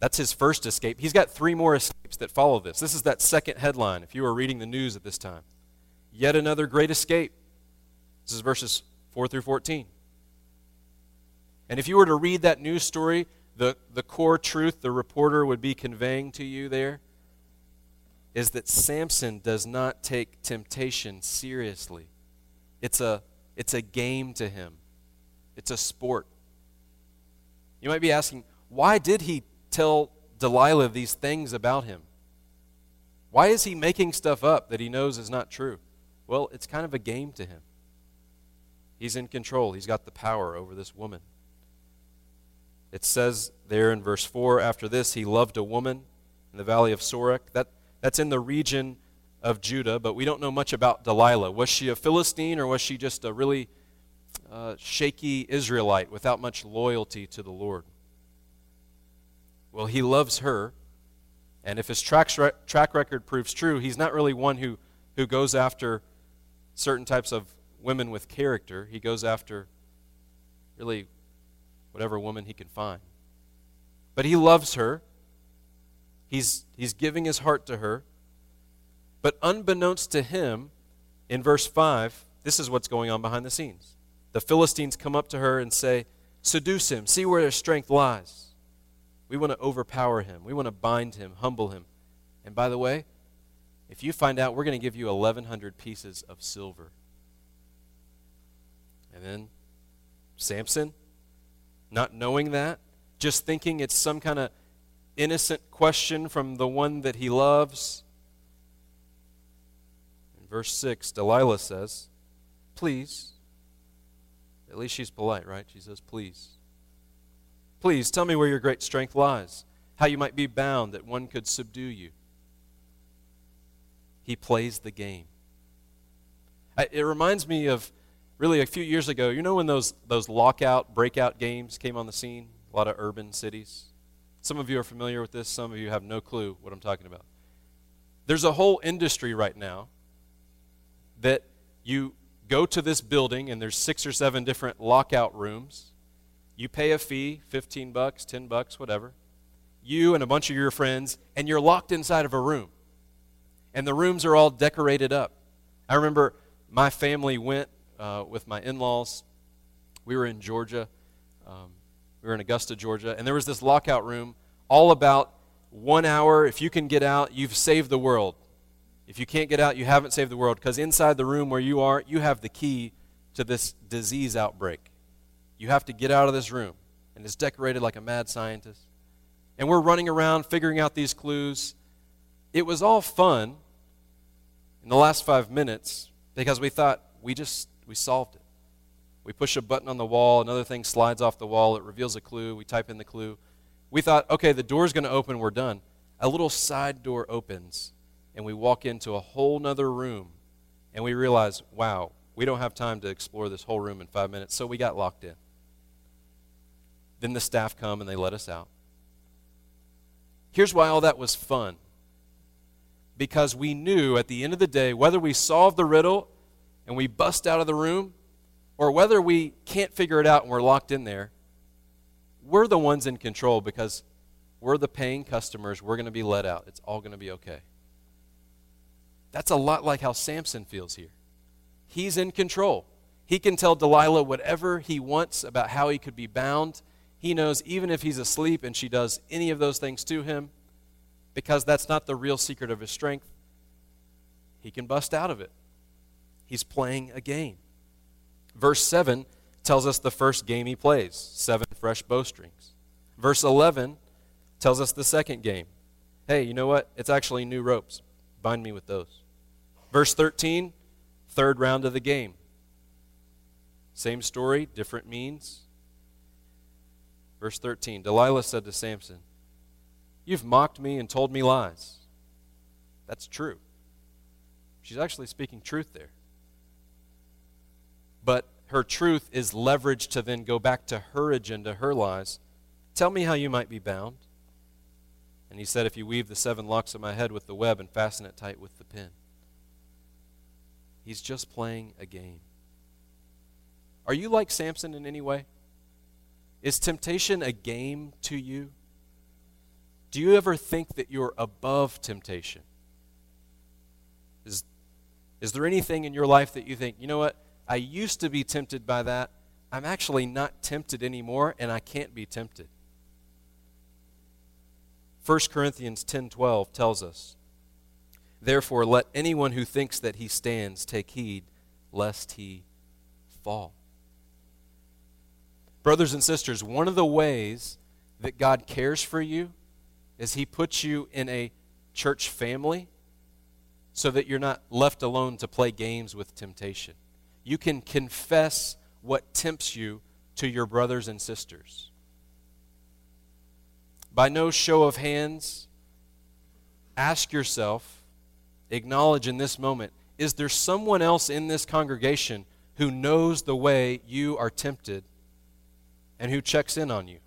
That's his first escape. He's got three more escapes that follow this. This is that second headline if you were reading the news at this time. Yet another great escape. This is verses 4 through 14. And if you were to read that news story, the, the core truth the reporter would be conveying to you there is that Samson does not take temptation seriously. It's a, it's a game to him, it's a sport. You might be asking, why did he tell Delilah these things about him? Why is he making stuff up that he knows is not true? Well, it's kind of a game to him. He's in control, he's got the power over this woman. It says there in verse 4 after this, he loved a woman in the valley of Sorek. That, that's in the region of Judah, but we don't know much about Delilah. Was she a Philistine or was she just a really uh, shaky Israelite without much loyalty to the Lord? Well, he loves her, and if his track, track record proves true, he's not really one who, who goes after certain types of women with character. He goes after really whatever woman he can find. But he loves her. He's, he's giving his heart to her. But unbeknownst to him, in verse 5, this is what's going on behind the scenes. The Philistines come up to her and say, Seduce him, see where his strength lies. We want to overpower him, we want to bind him, humble him. And by the way, if you find out, we're going to give you 1,100 pieces of silver. And then Samson, not knowing that, just thinking it's some kind of innocent question from the one that he loves. In verse 6, Delilah says, Please. At least she's polite, right? She says, Please. Please tell me where your great strength lies, how you might be bound that one could subdue you. He plays the game. It reminds me of really a few years ago, you know when those, those lockout, breakout games came on the scene? A lot of urban cities. Some of you are familiar with this, some of you have no clue what I'm talking about. There's a whole industry right now that you go to this building and there's six or seven different lockout rooms. You pay a fee, 15 bucks, 10 bucks, whatever. You and a bunch of your friends, and you're locked inside of a room. And the rooms are all decorated up. I remember my family went uh, with my in laws. We were in Georgia. Um, we were in Augusta, Georgia. And there was this lockout room all about one hour. If you can get out, you've saved the world. If you can't get out, you haven't saved the world. Because inside the room where you are, you have the key to this disease outbreak. You have to get out of this room. And it's decorated like a mad scientist. And we're running around figuring out these clues. It was all fun in the last five minutes because we thought we just we solved it. We push a button on the wall, another thing slides off the wall, it reveals a clue, we type in the clue. We thought, okay, the door's going to open, we're done. A little side door opens, and we walk into a whole nother room, and we realize, wow, we don't have time to explore this whole room in five minutes, so we got locked in. Then the staff come and they let us out. Here's why all that was fun. Because we knew at the end of the day, whether we solved the riddle and we bust out of the room, or whether we can't figure it out and we're locked in there, we're the ones in control because we're the paying customers. We're going to be let out. It's all going to be okay. That's a lot like how Samson feels here. He's in control. He can tell Delilah whatever he wants about how he could be bound. He knows even if he's asleep and she does any of those things to him, because that's not the real secret of his strength, he can bust out of it. He's playing a game. Verse 7 tells us the first game he plays seven fresh bowstrings. Verse 11 tells us the second game. Hey, you know what? It's actually new ropes. Bind me with those. Verse 13, third round of the game. Same story, different means. Verse 13 Delilah said to Samson, You've mocked me and told me lies. That's true. She's actually speaking truth there but her truth is leveraged to then go back to her agenda, her lies. Tell me how you might be bound. And he said, If you weave the seven locks of my head with the web and fasten it tight with the pin. He's just playing a game. Are you like Samson in any way? Is temptation a game to you? Do you ever think that you're above temptation? Is, is there anything in your life that you think, you know what, I used to be tempted by that. I'm actually not tempted anymore, and I can't be tempted? 1 Corinthians 10:12 tells us, "Therefore let anyone who thinks that he stands take heed lest he fall." Brothers and sisters, one of the ways that God cares for you is he puts you in a church family so that you're not left alone to play games with temptation. You can confess what tempts you to your brothers and sisters. By no show of hands, ask yourself, acknowledge in this moment, is there someone else in this congregation who knows the way you are tempted and who checks in on you?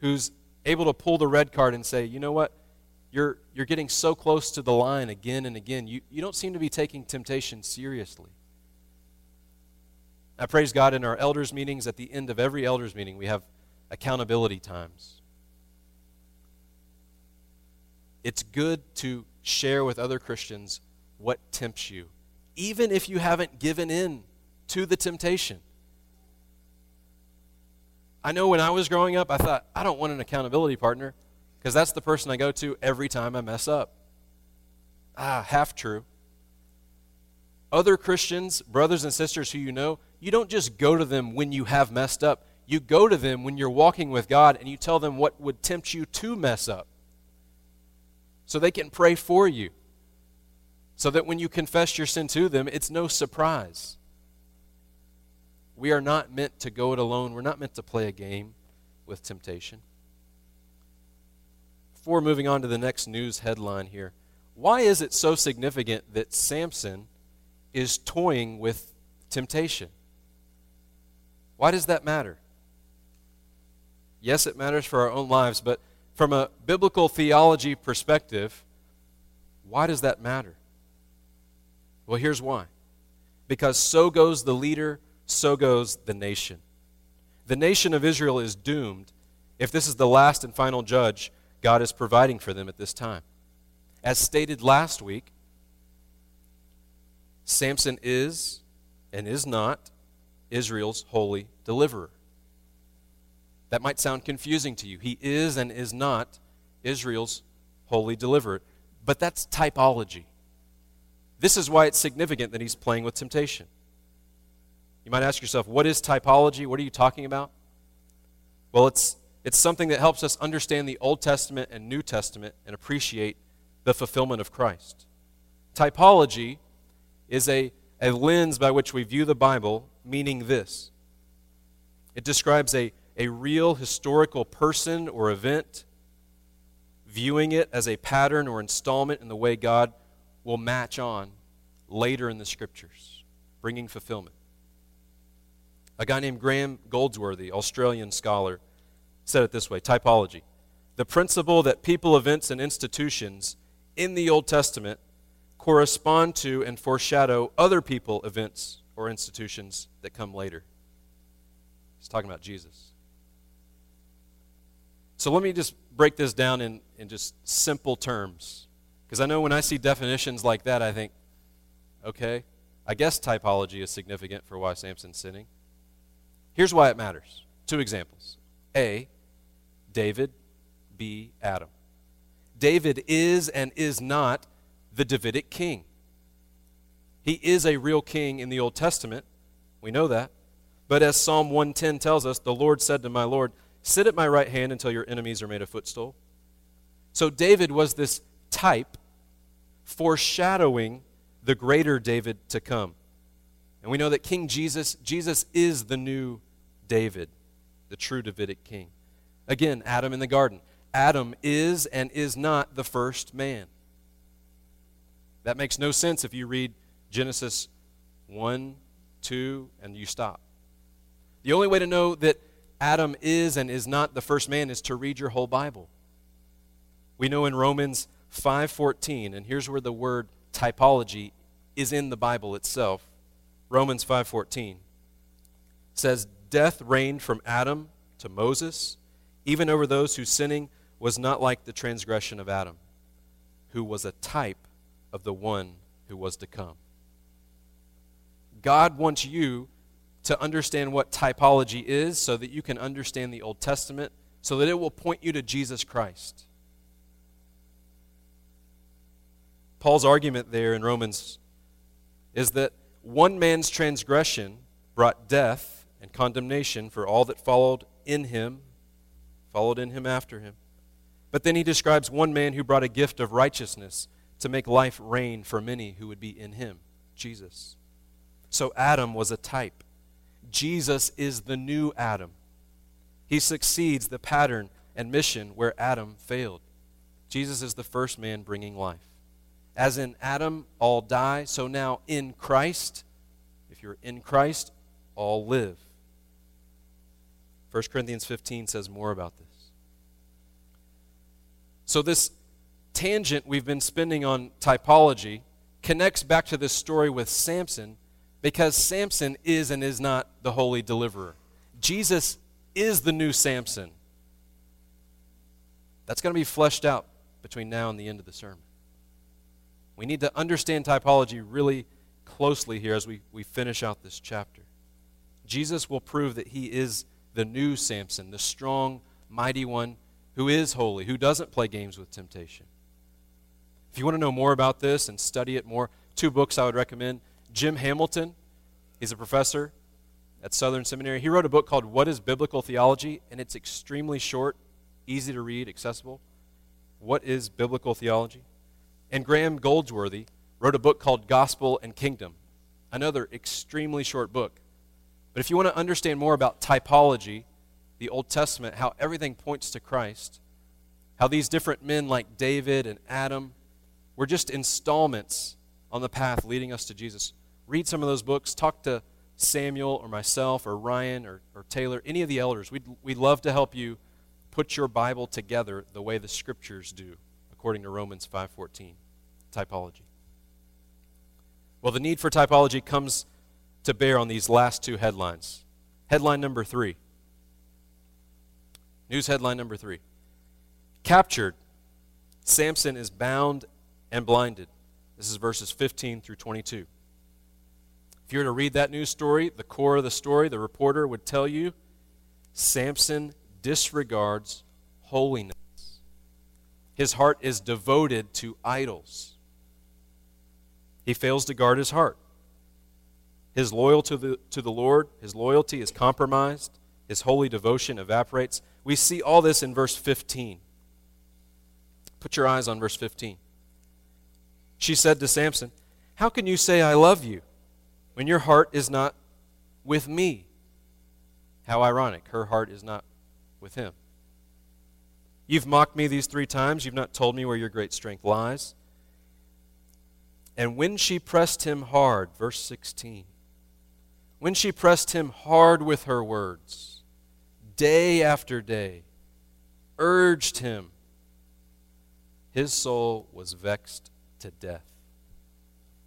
Who's able to pull the red card and say, you know what? You're, you're getting so close to the line again and again. You, you don't seem to be taking temptation seriously. I praise God in our elders' meetings. At the end of every elders' meeting, we have accountability times. It's good to share with other Christians what tempts you, even if you haven't given in to the temptation. I know when I was growing up, I thought, I don't want an accountability partner because that's the person I go to every time I mess up. Ah, half true. Other Christians, brothers and sisters who you know, you don't just go to them when you have messed up. You go to them when you're walking with God and you tell them what would tempt you to mess up. So they can pray for you. So that when you confess your sin to them, it's no surprise. We are not meant to go it alone. We're not meant to play a game with temptation. Before moving on to the next news headline here, why is it so significant that Samson is toying with temptation? Why does that matter? Yes, it matters for our own lives, but from a biblical theology perspective, why does that matter? Well, here's why. Because so goes the leader so goes the nation. The nation of Israel is doomed if this is the last and final judge God is providing for them at this time. As stated last week, Samson is and is not Israel's holy deliverer. That might sound confusing to you. He is and is not Israel's holy deliverer. But that's typology. This is why it's significant that he's playing with temptation. You might ask yourself, what is typology? What are you talking about? Well, it's, it's something that helps us understand the Old Testament and New Testament and appreciate the fulfillment of Christ. Typology is a, a lens by which we view the Bible, meaning this it describes a, a real historical person or event, viewing it as a pattern or installment in the way God will match on later in the Scriptures, bringing fulfillment. A guy named Graham Goldsworthy, Australian scholar, said it this way typology. The principle that people, events, and institutions in the Old Testament correspond to and foreshadow other people, events, or institutions that come later. He's talking about Jesus. So let me just break this down in, in just simple terms. Because I know when I see definitions like that, I think, okay, I guess typology is significant for why Samson's sinning. Here's why it matters. Two examples. A, David. B, Adam. David is and is not the Davidic king. He is a real king in the Old Testament. We know that. But as Psalm 110 tells us, the Lord said to my Lord, Sit at my right hand until your enemies are made a footstool. So David was this type foreshadowing the greater David to come. And we know that King Jesus, Jesus is the new David, the true Davidic king. Again, Adam in the garden. Adam is and is not the first man. That makes no sense if you read Genesis 1, 2, and you stop. The only way to know that Adam is and is not the first man is to read your whole Bible. We know in Romans 5:14, and here's where the word typology is in the Bible itself. Romans 5:14 says death reigned from Adam to Moses, even over those whose sinning was not like the transgression of Adam, who was a type of the one who was to come. God wants you to understand what typology is so that you can understand the Old Testament, so that it will point you to Jesus Christ. Paul's argument there in Romans is that one man's transgression brought death and condemnation for all that followed in him, followed in him after him. But then he describes one man who brought a gift of righteousness to make life reign for many who would be in him, Jesus. So Adam was a type. Jesus is the new Adam. He succeeds the pattern and mission where Adam failed. Jesus is the first man bringing life. As in Adam, all die, so now in Christ, if you're in Christ, all live. 1 Corinthians 15 says more about this. So, this tangent we've been spending on typology connects back to this story with Samson because Samson is and is not the holy deliverer. Jesus is the new Samson. That's going to be fleshed out between now and the end of the sermon. We need to understand typology really closely here as we, we finish out this chapter. Jesus will prove that he is the new Samson, the strong, mighty one who is holy, who doesn't play games with temptation. If you want to know more about this and study it more, two books I would recommend. Jim Hamilton, he's a professor at Southern Seminary. He wrote a book called What is Biblical Theology, and it's extremely short, easy to read, accessible. What is Biblical Theology? And Graham Goldsworthy wrote a book called Gospel and Kingdom, another extremely short book. But if you want to understand more about typology, the Old Testament, how everything points to Christ, how these different men like David and Adam were just installments on the path leading us to Jesus. Read some of those books. Talk to Samuel or myself or Ryan or, or Taylor, any of the elders. We'd, we'd love to help you put your Bible together the way the Scriptures do, according to Romans 5.14. Typology. Well, the need for typology comes to bear on these last two headlines. Headline number three. News headline number three. Captured. Samson is bound and blinded. This is verses 15 through 22. If you were to read that news story, the core of the story, the reporter would tell you Samson disregards holiness. His heart is devoted to idols. He fails to guard his heart. His loyalty to the, to the Lord, his loyalty is compromised. His holy devotion evaporates. We see all this in verse 15. Put your eyes on verse 15. She said to Samson, How can you say, I love you, when your heart is not with me? How ironic. Her heart is not with him. You've mocked me these three times. You've not told me where your great strength lies. And when she pressed him hard, verse 16, when she pressed him hard with her words, day after day, urged him, his soul was vexed to death.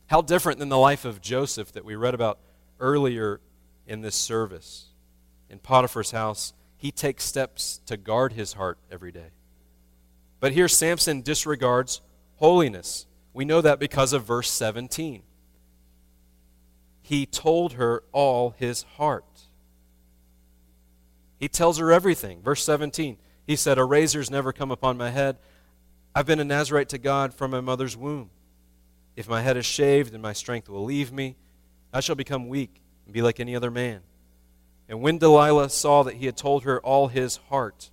How different than the life of Joseph that we read about earlier in this service. In Potiphar's house, he takes steps to guard his heart every day. But here, Samson disregards holiness. We know that because of verse 17 he told her all his heart. He tells her everything. Verse 17, he said, A razor's never come upon my head. I've been a Nazarite to God from my mother's womb. If my head is shaved and my strength will leave me, I shall become weak and be like any other man. And when Delilah saw that he had told her all his heart,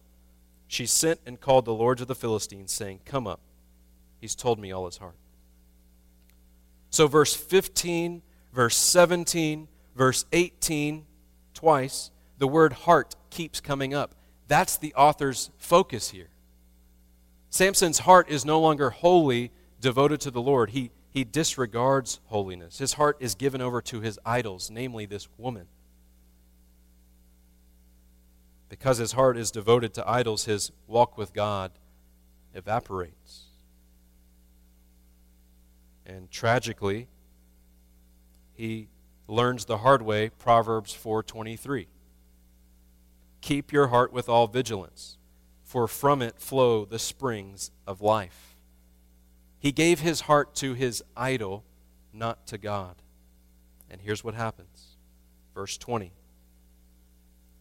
she sent and called the lords of the Philistines, saying, Come up. He's told me all his heart. So, verse 15 verse 17, verse 18, twice, the word heart keeps coming up. That's the author's focus here. Samson's heart is no longer wholly devoted to the Lord. He, he disregards holiness. His heart is given over to his idols, namely this woman. Because his heart is devoted to idols, his walk with God evaporates. And tragically, he learns the hard way Proverbs 4:23. Keep your heart with all vigilance, for from it flow the springs of life. He gave his heart to his idol, not to God. And here's what happens. Verse 20.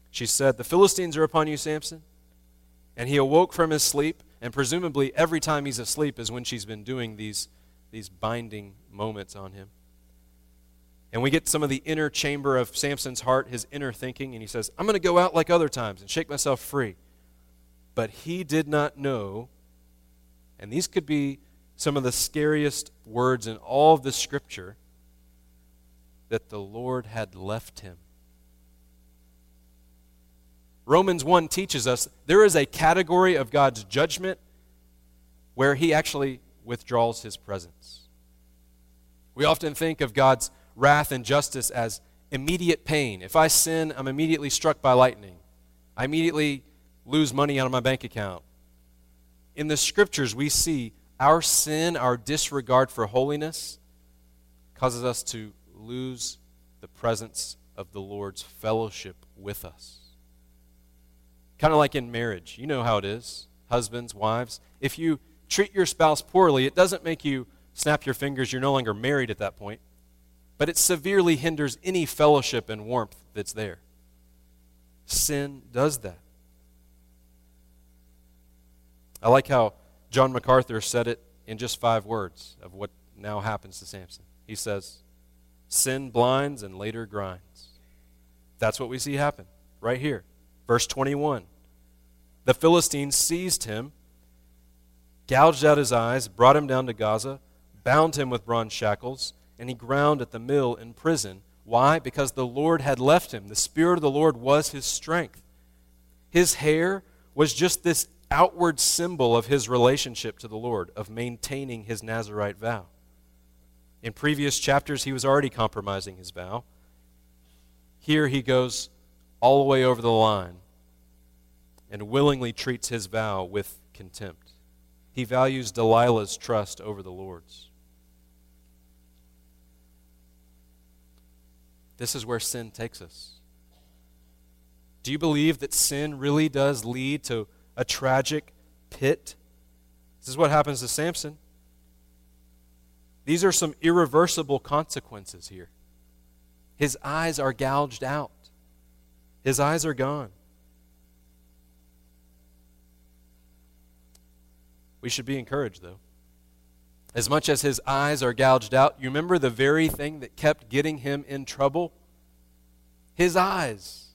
She said, The Philistines are upon you, Samson. And he awoke from his sleep, and presumably every time he's asleep is when she's been doing these, these binding moments on him. And we get some of the inner chamber of Samson's heart, his inner thinking, and he says, I'm going to go out like other times and shake myself free. But he did not know, and these could be some of the scariest words in all of the scripture, that the Lord had left him. Romans 1 teaches us there is a category of God's judgment where he actually withdraws his presence. We often think of God's wrath and justice as immediate pain. If I sin, I'm immediately struck by lightning. I immediately lose money out of my bank account. In the scriptures, we see our sin, our disregard for holiness, causes us to lose the presence of the Lord's fellowship with us. Kind of like in marriage. You know how it is, husbands, wives. If you treat your spouse poorly, it doesn't make you snap your fingers. You're no longer married at that point but it severely hinders any fellowship and warmth that's there. Sin does that. I like how John MacArthur said it in just five words of what now happens to Samson. He says, Sin blinds and later grinds. That's what we see happen right here. Verse 21. The Philistines seized him, gouged out his eyes, brought him down to Gaza, bound him with bronze shackles and he ground at the mill in prison. Why? Because the Lord had left him. The Spirit of the Lord was his strength. His hair was just this outward symbol of his relationship to the Lord, of maintaining his Nazarite vow. In previous chapters, he was already compromising his vow. Here he goes all the way over the line and willingly treats his vow with contempt. He values Delilah's trust over the Lord's. This is where sin takes us. Do you believe that sin really does lead to a tragic pit? This is what happens to Samson. These are some irreversible consequences here. His eyes are gouged out, his eyes are gone. We should be encouraged, though. As much as his eyes are gouged out, you remember the very thing that kept getting him in trouble? His eyes.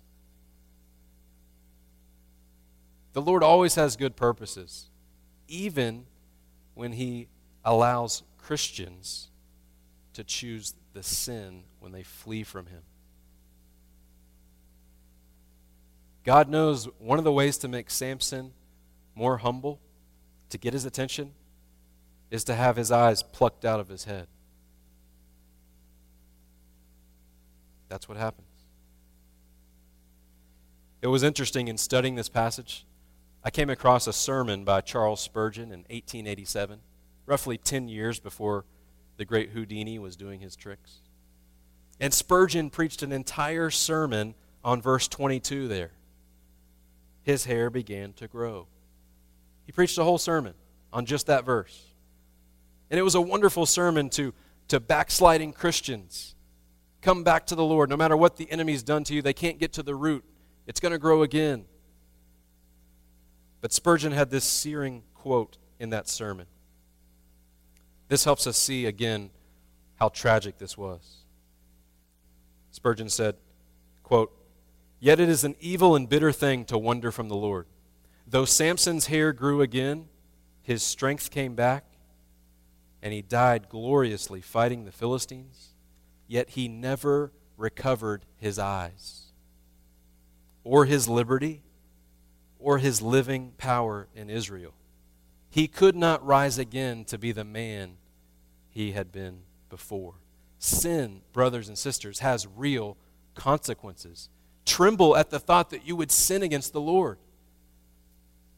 The Lord always has good purposes, even when he allows Christians to choose the sin when they flee from him. God knows one of the ways to make Samson more humble, to get his attention, is to have his eyes plucked out of his head. That's what happens. It was interesting in studying this passage. I came across a sermon by Charles Spurgeon in 1887, roughly 10 years before the great Houdini was doing his tricks. And Spurgeon preached an entire sermon on verse 22 there. His hair began to grow. He preached a whole sermon on just that verse. And it was a wonderful sermon to, to backsliding Christians. Come back to the Lord. No matter what the enemy's done to you, they can't get to the root. It's going to grow again. But Spurgeon had this searing quote in that sermon. This helps us see again how tragic this was. Spurgeon said, quote, Yet it is an evil and bitter thing to wander from the Lord. Though Samson's hair grew again, his strength came back, and he died gloriously fighting the Philistines, yet he never recovered his eyes, or his liberty, or his living power in Israel. He could not rise again to be the man he had been before. Sin, brothers and sisters, has real consequences. Tremble at the thought that you would sin against the Lord.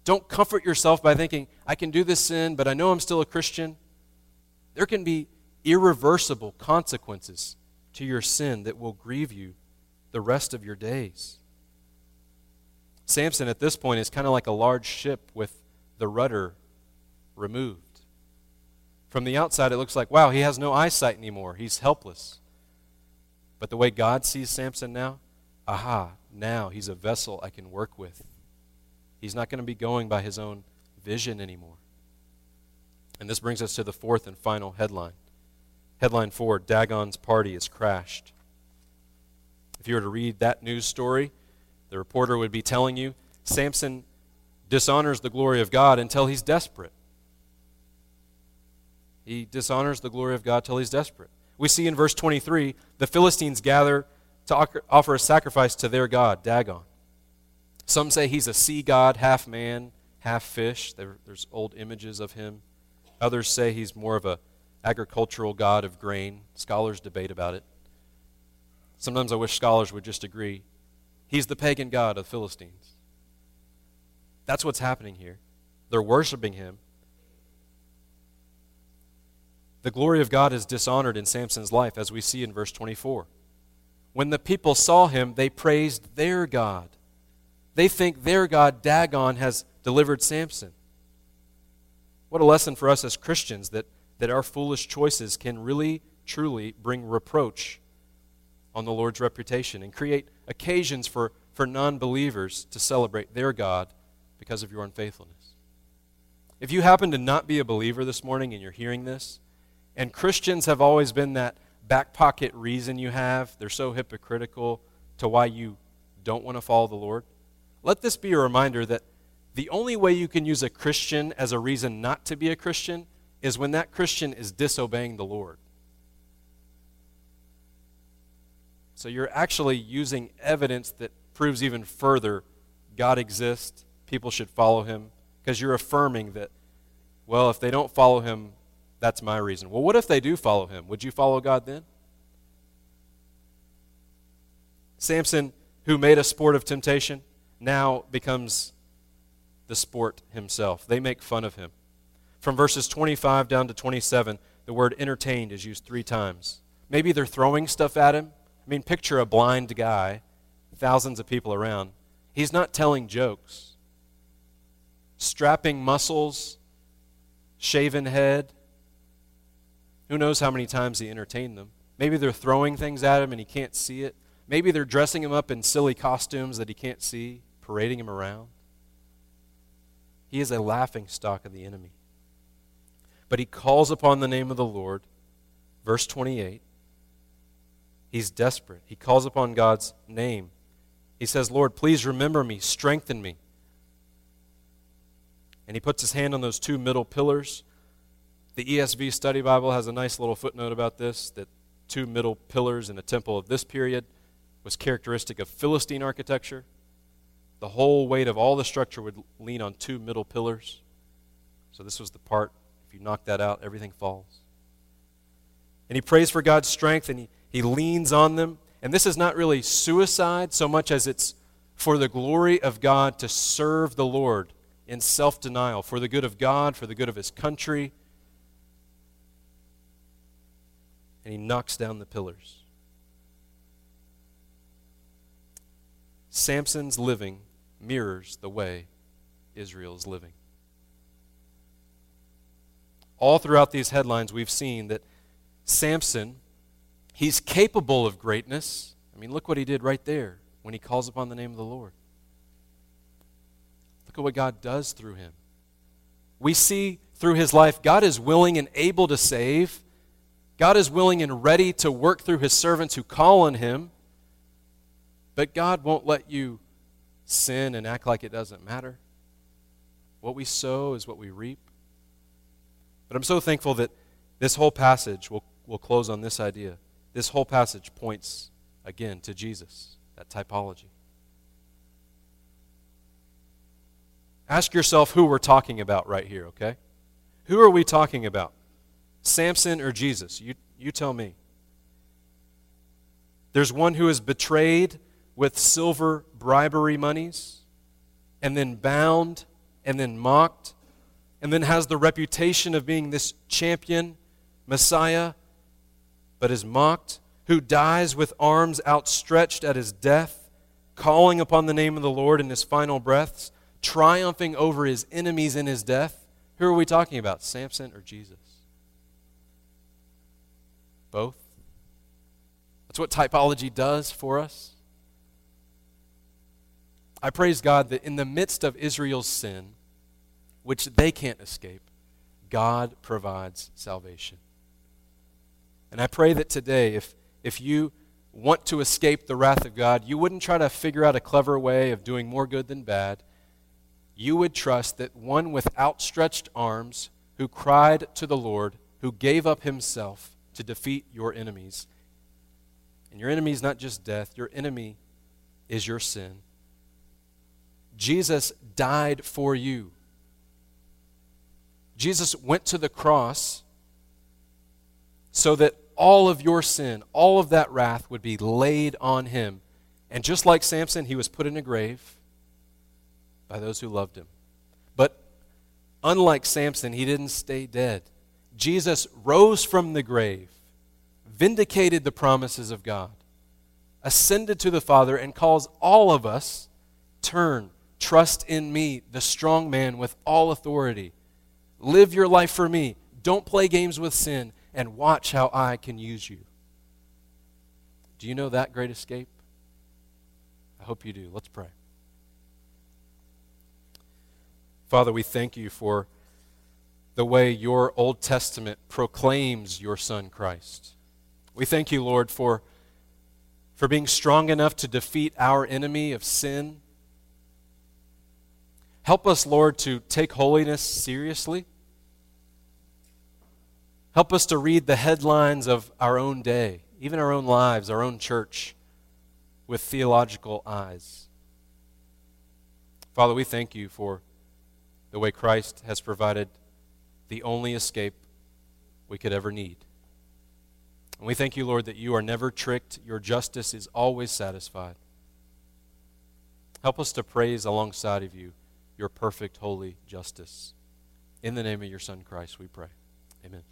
Don't comfort yourself by thinking, I can do this sin, but I know I'm still a Christian. There can be irreversible consequences to your sin that will grieve you the rest of your days. Samson at this point is kind of like a large ship with the rudder removed. From the outside, it looks like, wow, he has no eyesight anymore. He's helpless. But the way God sees Samson now, aha, now he's a vessel I can work with. He's not going to be going by his own vision anymore. And this brings us to the fourth and final headline. Headline four Dagon's party is crashed. If you were to read that news story, the reporter would be telling you Samson dishonors the glory of God until he's desperate. He dishonors the glory of God till he's desperate. We see in verse 23 the Philistines gather to offer a sacrifice to their God, Dagon. Some say he's a sea god, half man, half fish. there's old images of him. Others say he's more of a agricultural god of grain. Scholars debate about it. Sometimes I wish scholars would just agree. He's the pagan god of the Philistines. That's what's happening here. They're worshiping him. The glory of God is dishonored in Samson's life, as we see in verse 24. When the people saw him, they praised their God. They think their God, Dagon, has delivered Samson. What a lesson for us as Christians that, that our foolish choices can really, truly bring reproach on the Lord's reputation and create occasions for, for non believers to celebrate their God because of your unfaithfulness. If you happen to not be a believer this morning and you're hearing this, and Christians have always been that back pocket reason you have, they're so hypocritical to why you don't want to follow the Lord, let this be a reminder that the only way you can use a Christian as a reason not to be a Christian is when that Christian is disobeying the Lord. So you're actually using evidence that proves even further God exists, people should follow him, because you're affirming that, well, if they don't follow him, that's my reason. Well, what if they do follow him? Would you follow God then? Samson, who made a sport of temptation, now becomes the sport himself. They make fun of him. From verses 25 down to 27, the word entertained is used three times. Maybe they're throwing stuff at him. I mean, picture a blind guy, thousands of people around. He's not telling jokes. Strapping muscles, shaven head. Who knows how many times he entertained them? Maybe they're throwing things at him and he can't see it. Maybe they're dressing him up in silly costumes that he can't see, parading him around. He is a laughing stock of the enemy. But he calls upon the name of the Lord. Verse 28 He's desperate. He calls upon God's name. He says, Lord, please remember me, strengthen me. And he puts his hand on those two middle pillars. The ESV Study Bible has a nice little footnote about this that two middle pillars in a temple of this period was characteristic of Philistine architecture. The whole weight of all the structure would lean on two middle pillars. So this was the part, if you knock that out, everything falls. And he prays for God's strength and he he leans on them. And this is not really suicide so much as it's for the glory of God to serve the Lord in self denial, for the good of God, for the good of his country. And he knocks down the pillars. Samson's living mirrors the way Israel is living. All throughout these headlines, we've seen that Samson He's capable of greatness. I mean, look what he did right there when he calls upon the name of the Lord. Look at what God does through him. We see through his life, God is willing and able to save. God is willing and ready to work through his servants who call on him. But God won't let you sin and act like it doesn't matter. What we sow is what we reap. But I'm so thankful that this whole passage will, will close on this idea. This whole passage points again to Jesus, that typology. Ask yourself who we're talking about right here, okay? Who are we talking about? Samson or Jesus? You, you tell me. There's one who is betrayed with silver bribery monies, and then bound, and then mocked, and then has the reputation of being this champion, Messiah, but is mocked, who dies with arms outstretched at his death, calling upon the name of the Lord in his final breaths, triumphing over his enemies in his death. Who are we talking about, Samson or Jesus? Both. That's what typology does for us. I praise God that in the midst of Israel's sin, which they can't escape, God provides salvation. And I pray that today, if, if you want to escape the wrath of God, you wouldn't try to figure out a clever way of doing more good than bad. You would trust that one with outstretched arms, who cried to the Lord, who gave up himself to defeat your enemies. And your enemy is not just death, your enemy is your sin. Jesus died for you. Jesus went to the cross so that all of your sin, all of that wrath would be laid on him. And just like Samson, he was put in a grave by those who loved him. But unlike Samson, he didn't stay dead. Jesus rose from the grave, vindicated the promises of God, ascended to the Father, and calls all of us turn, trust in me, the strong man with all authority. Live your life for me. Don't play games with sin and watch how I can use you. Do you know that great escape? I hope you do. Let's pray. Father, we thank you for the way your Old Testament proclaims your Son Christ. We thank you, Lord, for, for being strong enough to defeat our enemy of sin. Help us, Lord, to take holiness seriously. Help us to read the headlines of our own day, even our own lives, our own church, with theological eyes. Father, we thank you for the way Christ has provided the only escape we could ever need. And we thank you, Lord, that you are never tricked. Your justice is always satisfied. Help us to praise alongside of you your perfect, holy justice. In the name of your Son, Christ, we pray. Amen.